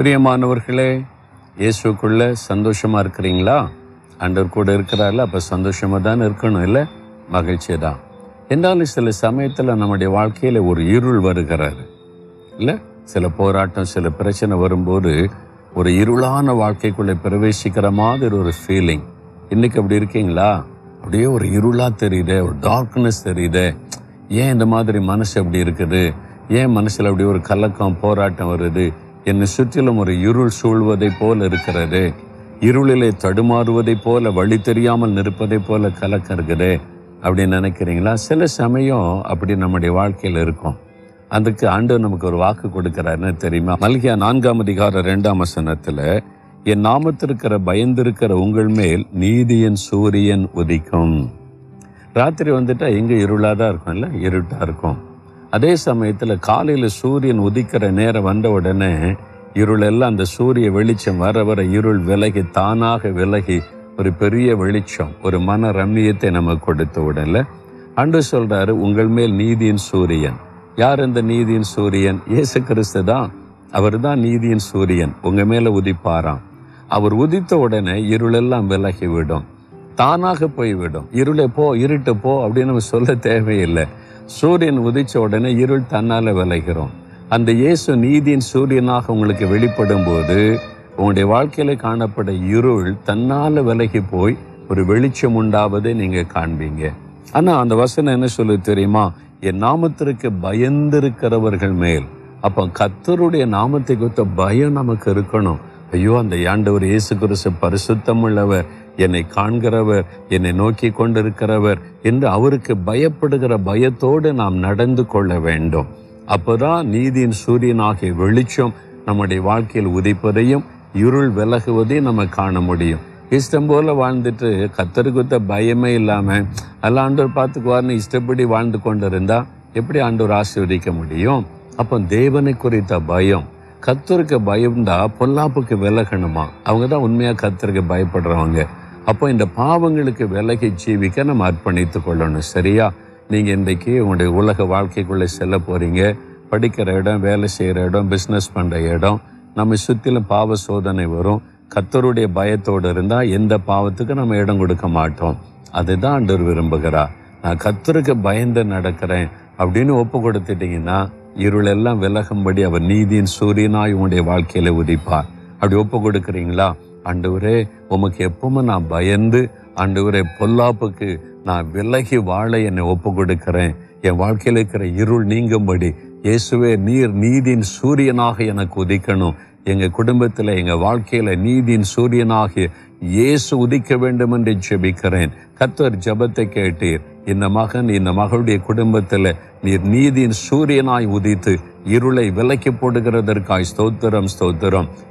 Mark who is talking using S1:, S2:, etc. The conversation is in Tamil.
S1: பிரியமானவர்களே இயேசுக்குள்ள சந்தோஷமாக இருக்கிறீங்களா? அண்டர் கூட இருக்கிறாரில்ல அப்போ சந்தோஷமாக தான் இருக்கணும் இல்லை? மகிழ்ச்சி தான் என்றாலும் சில சமயத்தில் நம்முடைய வாழ்க்கையில் ஒரு இருள் வருகிறாரு இல்லை? சில போராட்டம் சில பிரச்சனை வரும்போது ஒரு இருளான வாழ்க்கைக்குள்ளே பிரவேசிக்கிற மாதிரி ஒரு ஃபீலிங் இன்றைக்கி அப்படி இருக்கீங்களா? அப்படியே ஒரு இருளாக தெரியுதே ஒரு டார்க்னஸ் தெரியுதே. ஏன் இந்த மாதிரி மனசு அப்படி இருக்குது? ஏன் மனசில் அப்படி ஒரு கலக்கம் போராட்டம் வருது? என்னை சுற்றிலும் ஒரு இருள் சூழ்வதைப் போல் இருக்கிறது. இருளிலே தடுமாறுவதைப் போல வழி தெரியாமல் நிற்பதைப் போல கலக்கம் அப்படின்னு நினைக்கிறீங்களா? சில சமயம் அப்படி நம்முடைய வாழ்க்கையில் இருக்கும். அதுக்கு ஆண்டு நமக்கு ஒரு வாக்கு கொடுக்கிறாருன்னு தெரியுமா? மல்கியா நான்காம் அதிகார ரெண்டாம் வசனத்தில் என் நாமத்திருக்கிற பயந்திருக்கிற உங்கள் மேல் நீதியின் சூரியன் உதிக்கும். ராத்திரி வந்துட்டா எங்கே இருளாக தான் இருக்கும் இல்லை? இருட்டாக இருக்கும். அதே சமயத்தில் காலையில் சூரியன் உதிக்கிற நேரம் வந்த உடனே இருளெல்லாம் அந்த சூரிய வெளிச்சம் வர வர இருள் விலகி தானாக விலகி ஒரு பெரிய வெளிச்சம் ஒரு மன ரம்மியத்தை நமக்கு கொடுத்த உடனே அன்று சொல்கிறாரு உங்கள் மேல் நீதியின் சூரியன். யார் இந்த நீதியின் சூரியன்? இயேசு கிறிஸ்து தான். அவர் தான் நீதியின் சூரியன். உங்கள் மேலே உதிப்பாராம். அவர் உதித்த உடனே இருளெல்லாம் விலகி விடும். தானாக போய்விடும். இருளை போ இருட்டு போ அப்படின்னு நம்ம சொல்ல தேவையில்லை. சூரியன் உதிச்ச உடனே இருள் தன்னால விளைகிறோம் அந்த இயேசு நீதியின் சூரியனாக உங்களுக்கு வெளிப்படும் போது உங்களுடைய வாழ்க்கையில காணப்பட இருள் தன்னால் விலகி போய் ஒரு வெளிச்சம் உண்டாவதை நீங்கள் காண்பீங்க. ஆனால் அந்த வசனம் என்ன சொல்லு தெரியுமா? என் நாமத்திற்கு பயந்திருக்கிறவர்கள் மேல். அப்போ கத்தருடைய நாமத்தை குறித்த பயம் நமக்கு இருக்கணும். ஐயோ அந்த ஆண்டவர் இயேசு கிறிஸ்து பரிசுத்தம் உள்ளவர் என்னை காண்கிறவர் என்னை நோக்கி கொண்டிருக்கிறவர் என்று அவருக்கு பயப்படுகிற பயத்தோடு நாம் நடந்து கொள்ள வேண்டும். அப்போதான் நீதியின் சூரியனாகிய வெளிச்சம் நம்முடைய வாழ்க்கையில் உதிப்பதையும் இருள் விலகுவதையும் நம்ம காண முடியும். இஷ்டம் போல வாழ்ந்துட்டு கத்தருக்குத்த பயமே இல்லாமல் எல்லாம் ஆண்டவர் பார்த்துக்குவார்னு இஷ்டப்படி வாழ்ந்து கொண்டு இருந்தால் எப்படி ஆண்டவர் ஆசீர்வதிக்க முடியும்? அப்போ தேவனை குறித்த பயம். கத்தருக்கு பயம்தான் பொல்லாப்புக்கு விலகணுமா? அவங்க தான் உண்மையாக கத்தருக்கு பயப்படுறவங்க. அப்போ இந்த பாவங்களுக்கு விலகி ஜீவிக்க நம்ம அர்ப்பணித்து கொள்ளணும். சரியா? நீங்கள் இன்றைக்கு உங்களுடைய உலக வாழ்க்கைக்குள்ளே செல்ல போகிறீங்க படிக்கிற இடம் வேலை செய்கிற இடம் பிஸ்னஸ் பண்ணுற இடம் நம்ம சுற்றிலும் பாவ சோதனை வரும். கத்தருடைய பயத்தோடு இருந்தால் எந்த பாவத்துக்கு நம்ம இடம் கொடுக்க மாட்டோம். அதுதான் ஆண்டவர் விரும்புகிறார். நான் கத்தருக்கு பயந்து நடக்கிறேன் அப்படின்னு ஒப்பு கொடுத்துட்டீங்கன்னா இருளெல்லாம் விலகும்படி அவர் நீதியின் சூரியனாய் உங்களுடைய வாழ்க்கையில் உதிப்பார். அப்படி ஒப்பு கொடுக்குறீங்களா? ஆண்டவரே உமக்கு எப்பவுமே நான் பயந்து ஆண்டவரே பொல்லாப்புக்கு நான் விலகி வாழ என்னை ஒப்பு கொடுக்கிறேன் என் வாழ்க்கையில் இருக்கிற இருள் நீங்கும்படி இயேசுவே நீர் நீதியின் சூரியனாக எனக்கு உதிக்கணும். எங்க குடும்பத்தில் எங்கள் வாழ்க்கையில நீதியின் சூரியனாகிய இயேசு உதிக்க வேண்டும் என்று ஜெபிக்கிறேன். கத்தர் ஜெபத்தை கேட்டீர். இந்த மகன் இந்த மகளுடைய குடும்பத்தில் நீர் நீதியின் சூரியனாய் உதித்து இருளை விலக்கி போடுகிறதற்காய் ஸ்தோத்திரம் ஸ்தோத்திரம்.